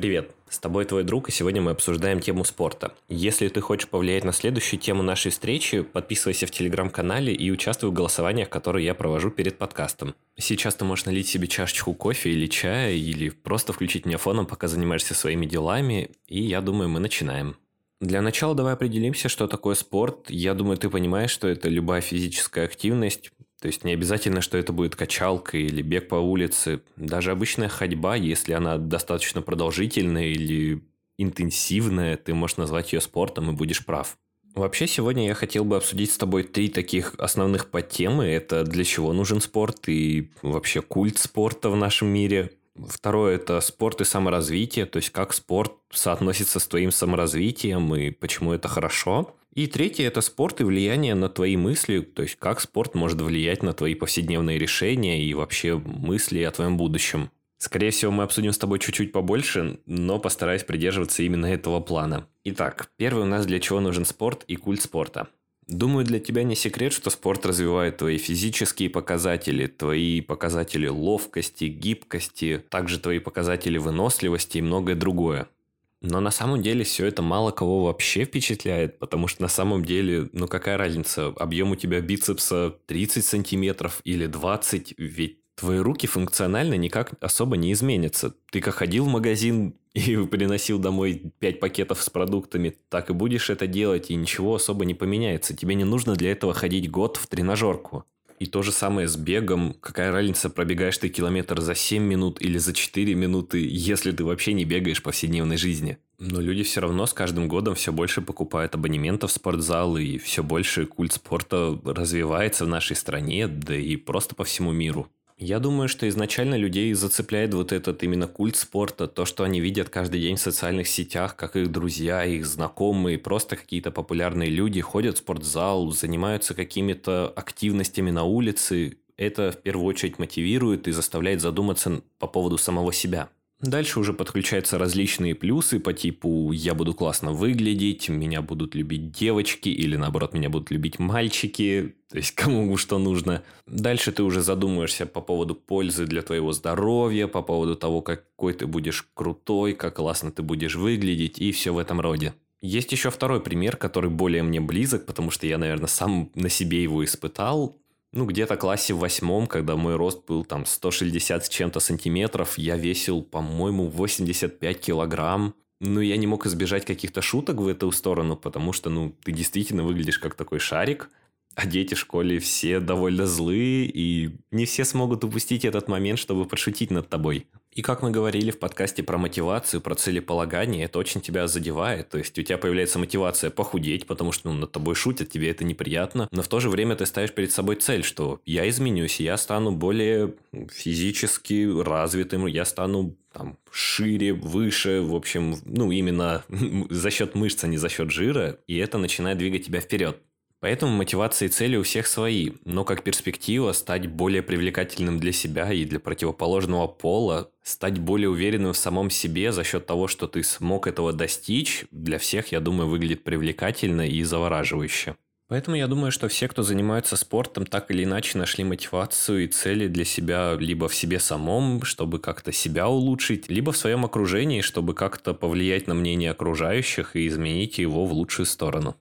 Привет, с тобой твой друг, и сегодня мы обсуждаем тему спорта. Если ты хочешь повлиять на следующую тему нашей встречи, подписывайся в телеграм-канале и участвуй в голосованиях, которые я провожу перед подкастом. Сейчас ты можешь налить себе чашечку кофе или чая, или просто включить меня фоном, пока занимаешься своими делами, и я думаю, мы начинаем. Для начала давай определимся, что такое спорт. Я думаю, ты понимаешь, что это любая физическая активность, то есть не обязательно, что это будет качалка или бег по улице. Даже обычная ходьба, если она достаточно продолжительная или интенсивная, ты можешь назвать ее спортом и будешь прав. Вообще, сегодня я хотел бы обсудить с тобой три таких основных подтемы. Это для чего нужен спорт и вообще культ спорта в нашем мире. Второе – это спорт и саморазвитие, то есть как спорт соотносится с твоим саморазвитием и почему это хорошо. И третье – это спорт и влияние на твои мысли, то есть как спорт может влиять на твои повседневные решения и вообще мысли о твоем будущем. Скорее всего, мы обсудим с тобой чуть-чуть побольше, но постараюсь придерживаться именно этого плана. Итак, первый у нас для чего нужен спорт и культ спорта. Думаю, для тебя не секрет, что спорт развивает твои физические показатели, твои показатели ловкости, гибкости, также твои показатели выносливости и многое другое. Но на самом деле все это мало кого вообще впечатляет, потому что на самом деле, ну какая разница, объем у тебя бицепса 30 сантиметров или 20, ведь твои руки функционально никак особо не изменятся. Ты как ходил в магазин и приносил домой 5 пакетов с продуктами, так и будешь это делать, и ничего особо не поменяется. Тебе не нужно для этого ходить год в тренажерку. И то же самое с бегом. Какая разница, пробегаешь ты километр за 7 минут или за 4 минуты, если ты вообще не бегаешь в повседневной жизни. Но люди все равно с каждым годом все больше покупают абонементов в спортзал, и все больше культ спорта развивается в нашей стране, да и просто по всему миру. Я думаю, что изначально людей зацепляет вот этот именно культ спорта, то, что они видят каждый день в социальных сетях, как их друзья, их знакомые, просто какие-то популярные люди ходят в спортзал, занимаются какими-то активностями на улице. Это в первую очередь мотивирует и заставляет задуматься по поводу самого себя. Дальше уже подключаются различные плюсы по типу «я буду классно выглядеть», «меня будут любить девочки» или наоборот «меня будут любить мальчики», то есть кому что нужно. Дальше ты уже задумаешься по поводу пользы для твоего здоровья, по поводу того, какой ты будешь крутой, как классно ты будешь выглядеть и все в этом роде. Есть еще второй пример, который более мне близок, потому что я, наверное, сам на себе его испытал ну, где-то классе в восьмом, когда мой рост был там 160 с чем-то сантиметров, я весил, по-моему, 85 килограмм. Ну, я не мог избежать каких-то шуток в эту сторону, потому что, ну, ты действительно выглядишь как такой шарик, а дети в школе все довольно злые, и не все смогут упустить этот момент, чтобы пошутить над тобой. И как мы говорили в подкасте про мотивацию, про целеполагание, это очень тебя задевает. То есть у тебя появляется мотивация похудеть, потому что ну, над тобой шутят, тебе это неприятно. Но в то же время ты ставишь перед собой цель, что я изменюсь, я стану более физически развитым, я стану там, шире, выше, в общем, ну, именно за счет мышц, а не за счет жира, и это начинает двигать тебя вперед. Поэтому мотивации и цели у всех свои, но как перспектива стать более привлекательным для себя и для противоположного пола, стать более уверенным в самом себе за счет того, что ты смог этого достичь, для всех, я думаю, выглядит привлекательно и завораживающе. Поэтому я думаю, что все, кто занимается спортом, так или иначе нашли мотивацию и цели для себя либо в себе самом, чтобы как-то себя улучшить, либо в своем окружении, чтобы как-то повлиять на мнение окружающих и изменить его в лучшую сторону.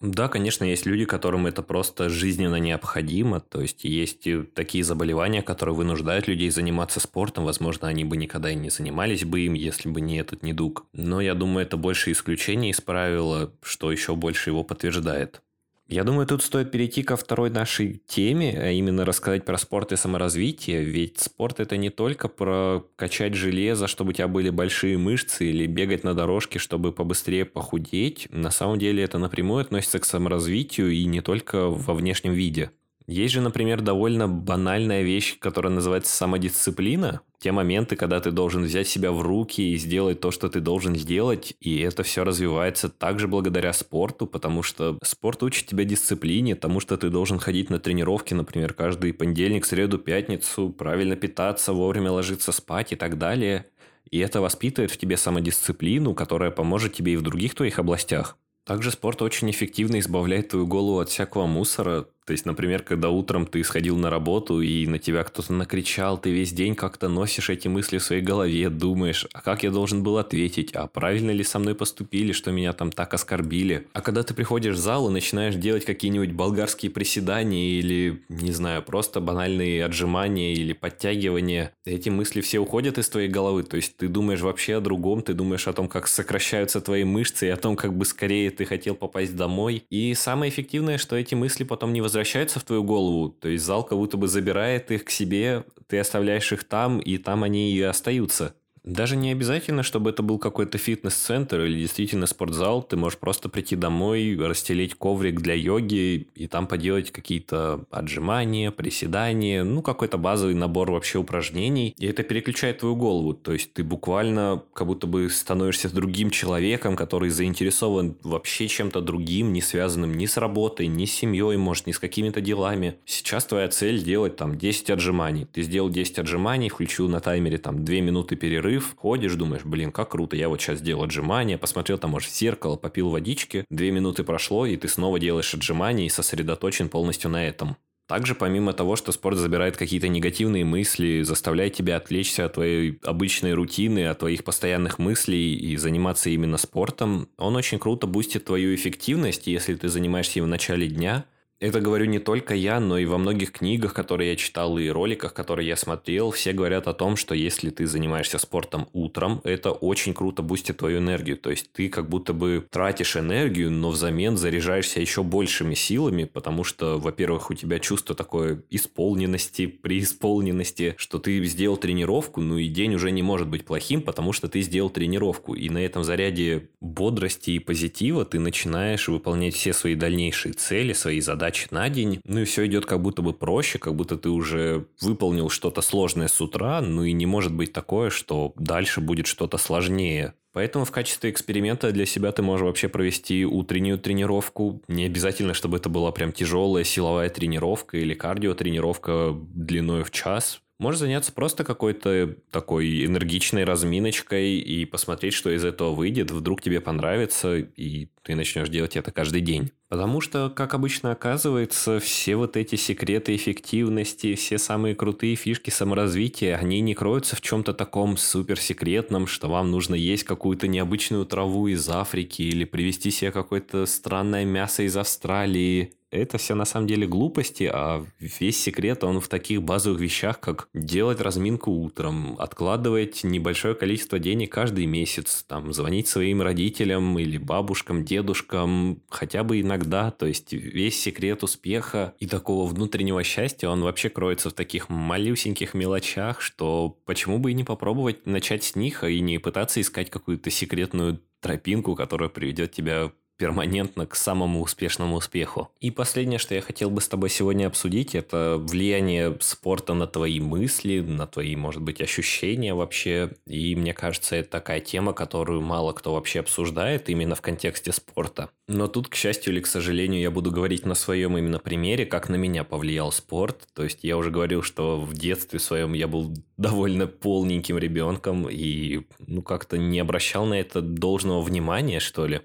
Да, конечно, есть люди, которым это просто жизненно необходимо. То есть есть такие заболевания, которые вынуждают людей заниматься спортом. Возможно, они бы никогда и не занимались бы им, если бы не этот недуг. Но я думаю, это больше исключение из правила, что еще больше его подтверждает. Я думаю, тут стоит перейти ко второй нашей теме, а именно рассказать про спорт и саморазвитие, ведь спорт это не только про качать железо, чтобы у тебя были большие мышцы, или бегать на дорожке, чтобы побыстрее похудеть. На самом деле это напрямую относится к саморазвитию и не только во внешнем виде. Есть же, например, довольно банальная вещь, которая называется самодисциплина. Те моменты, когда ты должен взять себя в руки и сделать то, что ты должен сделать, и это все развивается также благодаря спорту, потому что спорт учит тебя дисциплине, тому, что ты должен ходить на тренировки, например, каждый понедельник, среду, пятницу, правильно питаться, вовремя ложиться спать и так далее. И это воспитывает в тебе самодисциплину, которая поможет тебе и в других твоих областях. Также спорт очень эффективно избавляет твою голову от всякого мусора. То есть, например, когда утром ты сходил на работу, и на тебя кто-то накричал, ты весь день как-то носишь эти мысли в своей голове, думаешь, а как я должен был ответить, а правильно ли со мной поступили, что меня там так оскорбили. А когда ты приходишь в зал и начинаешь делать какие-нибудь болгарские приседания или, не знаю, просто банальные отжимания или подтягивания, эти мысли все уходят из твоей головы. То есть ты думаешь вообще о другом, ты думаешь о том, как сокращаются твои мышцы и о том, как бы скорее ты хотел попасть домой. И самое эффективное, что эти мысли потом не возвращаются в твою голову. То есть зал как будто бы забирает их к себе, ты оставляешь их там, и там они и остаются. Даже не обязательно, чтобы это был какой-то фитнес-центр или действительно спортзал. Ты можешь просто прийти домой, расстелить коврик для йоги и там поделать какие-то отжимания, приседания, ну, какой-то базовый набор вообще упражнений. И это переключает твою голову. То есть ты буквально как будто бы становишься другим человеком, который заинтересован вообще чем-то другим, не связанным ни с работой, ни с семьей, может, ни с какими-то делами. Сейчас твоя цель делать там 10 отжиманий. Ты сделал 10 отжиманий, включил на таймере там 2 минуты перерыв, перерыв, ходишь, думаешь, блин, как круто, я вот сейчас сделал отжимания, посмотрел там, может, в зеркало, попил водички, две минуты прошло, и ты снова делаешь отжимания и сосредоточен полностью на этом. Также, помимо того, что спорт забирает какие-то негативные мысли, заставляет тебя отвлечься от твоей обычной рутины, от твоих постоянных мыслей и заниматься именно спортом, он очень круто бустит твою эффективность, если ты занимаешься им в начале дня – это говорю не только я, но и во многих книгах, которые я читал, и роликах, которые я смотрел, все говорят о том, что если ты занимаешься спортом утром, это очень круто бустит твою энергию. То есть ты как будто бы тратишь энергию, но взамен заряжаешься еще большими силами, потому что, во-первых, у тебя чувство такой исполненности, преисполненности, что ты сделал тренировку, ну и день уже не может быть плохим, потому что ты сделал тренировку. И на этом заряде бодрости и позитива ты начинаешь выполнять все свои дальнейшие цели, свои задачи, задач на день, ну и все идет как будто бы проще, как будто ты уже выполнил что-то сложное с утра, ну и не может быть такое, что дальше будет что-то сложнее. Поэтому в качестве эксперимента для себя ты можешь вообще провести утреннюю тренировку. Не обязательно, чтобы это была прям тяжелая силовая тренировка или кардиотренировка длиной в час. Можешь заняться просто какой-то такой энергичной разминочкой и посмотреть, что из этого выйдет. Вдруг тебе понравится, и ты начнешь делать это каждый день. Потому что, как обычно оказывается, все вот эти секреты эффективности, все самые крутые фишки саморазвития, они не кроются в чем-то таком суперсекретном, что вам нужно есть какую-то необычную траву из Африки или привезти себе какое-то странное мясо из Австралии это все на самом деле глупости, а весь секрет, он в таких базовых вещах, как делать разминку утром, откладывать небольшое количество денег каждый месяц, там, звонить своим родителям или бабушкам, дедушкам, хотя бы иногда, то есть весь секрет успеха и такого внутреннего счастья, он вообще кроется в таких малюсеньких мелочах, что почему бы и не попробовать начать с них, а и не пытаться искать какую-то секретную тропинку, которая приведет тебя перманентно к самому успешному успеху. И последнее, что я хотел бы с тобой сегодня обсудить, это влияние спорта на твои мысли, на твои, может быть, ощущения вообще. И мне кажется, это такая тема, которую мало кто вообще обсуждает именно в контексте спорта. Но тут, к счастью или к сожалению, я буду говорить на своем именно примере, как на меня повлиял спорт. То есть я уже говорил, что в детстве своем я был довольно полненьким ребенком и ну как-то не обращал на это должного внимания, что ли.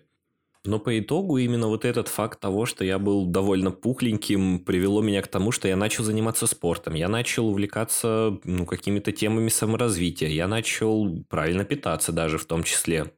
Но по итогу именно вот этот факт того, что я был довольно пухленьким, привело меня к тому, что я начал заниматься спортом. Я начал увлекаться ну, какими-то темами саморазвития. Я начал правильно питаться даже в том числе.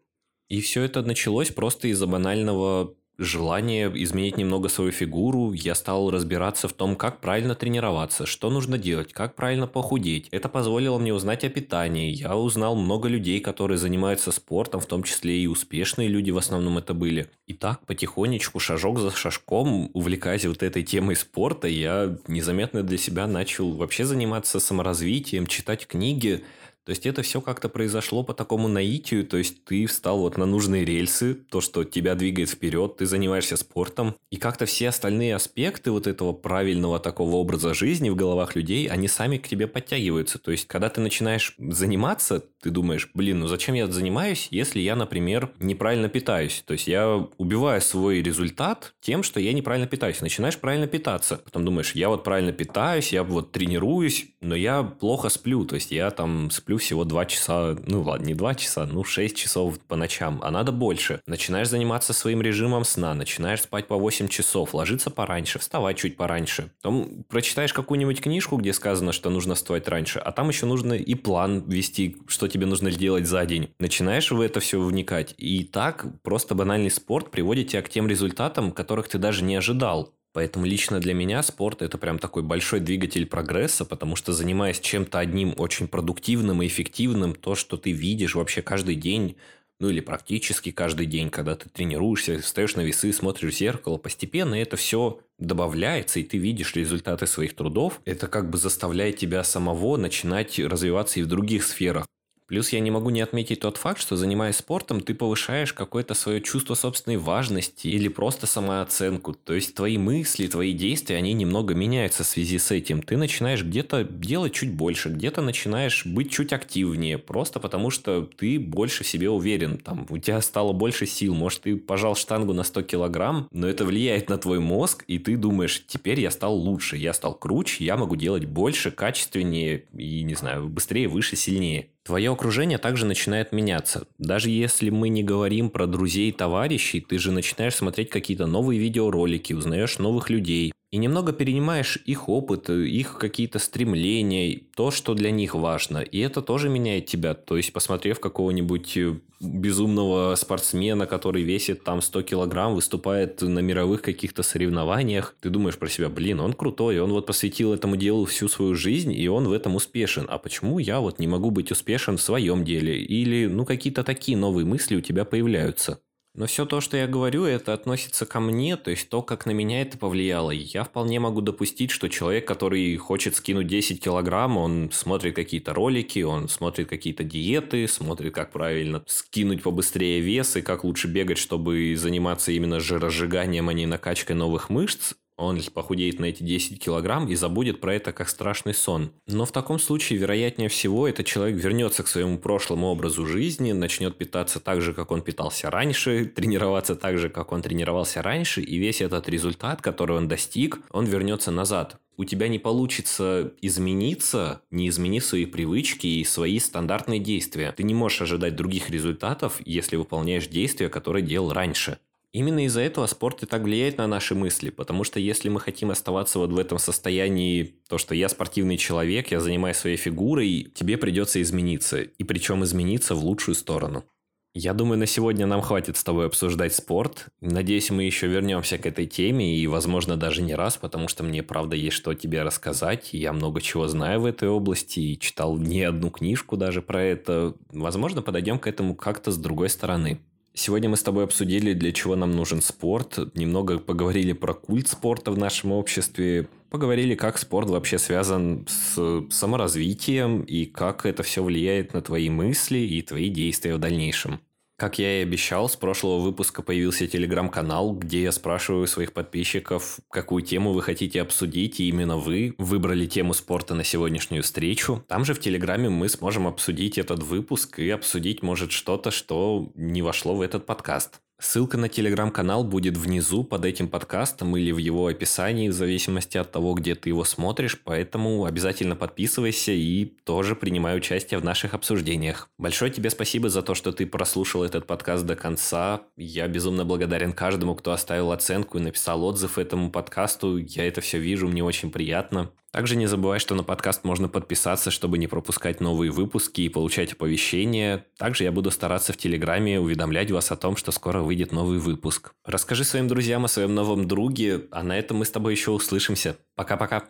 И все это началось просто из-за банального желание изменить немного свою фигуру, я стал разбираться в том, как правильно тренироваться, что нужно делать, как правильно похудеть. Это позволило мне узнать о питании. Я узнал много людей, которые занимаются спортом, в том числе и успешные люди в основном это были. И так потихонечку, шажок за шажком, увлекаясь вот этой темой спорта, я незаметно для себя начал вообще заниматься саморазвитием, читать книги, то есть это все как-то произошло по такому наитию, то есть ты встал вот на нужные рельсы, то, что тебя двигает вперед, ты занимаешься спортом, и как-то все остальные аспекты вот этого правильного такого образа жизни в головах людей, они сами к тебе подтягиваются. То есть когда ты начинаешь заниматься, ты думаешь, блин, ну зачем я занимаюсь, если я, например, неправильно питаюсь? То есть я убиваю свой результат тем, что я неправильно питаюсь. Начинаешь правильно питаться. Потом думаешь, я вот правильно питаюсь, я вот тренируюсь, но я плохо сплю. То есть я там сплю сплю всего 2 часа, ну ладно, не 2 часа, ну 6 часов по ночам, а надо больше. Начинаешь заниматься своим режимом сна, начинаешь спать по 8 часов, ложиться пораньше, вставать чуть пораньше. Потом прочитаешь какую-нибудь книжку, где сказано, что нужно вставать раньше, а там еще нужно и план вести, что тебе нужно делать за день. Начинаешь в это все вникать, и так просто банальный спорт приводит тебя к тем результатам, которых ты даже не ожидал. Поэтому лично для меня спорт это прям такой большой двигатель прогресса, потому что занимаясь чем-то одним очень продуктивным и эффективным, то, что ты видишь вообще каждый день, ну или практически каждый день, когда ты тренируешься, встаешь на весы, смотришь в зеркало, постепенно это все добавляется, и ты видишь результаты своих трудов. Это как бы заставляет тебя самого начинать развиваться и в других сферах. Плюс я не могу не отметить тот факт, что занимаясь спортом, ты повышаешь какое-то свое чувство собственной важности или просто самооценку. То есть твои мысли, твои действия, они немного меняются в связи с этим. Ты начинаешь где-то делать чуть больше, где-то начинаешь быть чуть активнее, просто потому что ты больше в себе уверен. Там, у тебя стало больше сил, может, ты пожал штангу на 100 килограмм, но это влияет на твой мозг, и ты думаешь, теперь я стал лучше, я стал круче, я могу делать больше, качественнее и, не знаю, быстрее, выше, сильнее. Твое окружение также начинает меняться. Даже если мы не говорим про друзей и товарищей, ты же начинаешь смотреть какие-то новые видеоролики, узнаешь новых людей, и немного перенимаешь их опыт, их какие-то стремления, то, что для них важно. И это тоже меняет тебя. То есть, посмотрев какого-нибудь э, безумного спортсмена, который весит там 100 килограмм, выступает на мировых каких-то соревнованиях, ты думаешь про себя, блин, он крутой, он вот посвятил этому делу всю свою жизнь, и он в этом успешен. А почему я вот не могу быть успешен в своем деле? Или, ну, какие-то такие новые мысли у тебя появляются. Но все то, что я говорю, это относится ко мне, то есть то, как на меня это повлияло. Я вполне могу допустить, что человек, который хочет скинуть 10 килограмм, он смотрит какие-то ролики, он смотрит какие-то диеты, смотрит, как правильно скинуть побыстрее вес и как лучше бегать, чтобы заниматься именно жиросжиганием, а не накачкой новых мышц он похудеет на эти 10 килограмм и забудет про это как страшный сон. Но в таком случае, вероятнее всего, этот человек вернется к своему прошлому образу жизни, начнет питаться так же, как он питался раньше, тренироваться так же, как он тренировался раньше, и весь этот результат, который он достиг, он вернется назад. У тебя не получится измениться, не изменив свои привычки и свои стандартные действия. Ты не можешь ожидать других результатов, если выполняешь действия, которые делал раньше. Именно из-за этого спорт и так влияет на наши мысли, потому что если мы хотим оставаться вот в этом состоянии, то, что я спортивный человек, я занимаюсь своей фигурой, тебе придется измениться, и причем измениться в лучшую сторону. Я думаю, на сегодня нам хватит с тобой обсуждать спорт. Надеюсь, мы еще вернемся к этой теме, и, возможно, даже не раз, потому что мне, правда, есть что тебе рассказать. Я много чего знаю в этой области и читал не одну книжку даже про это. Возможно, подойдем к этому как-то с другой стороны. Сегодня мы с тобой обсудили, для чего нам нужен спорт, немного поговорили про культ спорта в нашем обществе, поговорили, как спорт вообще связан с саморазвитием и как это все влияет на твои мысли и твои действия в дальнейшем. Как я и обещал, с прошлого выпуска появился телеграм-канал, где я спрашиваю своих подписчиков, какую тему вы хотите обсудить, и именно вы выбрали тему спорта на сегодняшнюю встречу. Там же в телеграме мы сможем обсудить этот выпуск и обсудить, может, что-то, что не вошло в этот подкаст. Ссылка на телеграм-канал будет внизу под этим подкастом или в его описании, в зависимости от того, где ты его смотришь, поэтому обязательно подписывайся и тоже принимай участие в наших обсуждениях. Большое тебе спасибо за то, что ты прослушал этот подкаст до конца. Я безумно благодарен каждому, кто оставил оценку и написал отзыв этому подкасту. Я это все вижу, мне очень приятно. Также не забывай, что на подкаст можно подписаться, чтобы не пропускать новые выпуски и получать оповещения. Также я буду стараться в Телеграме уведомлять вас о том, что скоро выйдет новый выпуск. Расскажи своим друзьям о своем новом друге, а на этом мы с тобой еще услышимся. Пока-пока.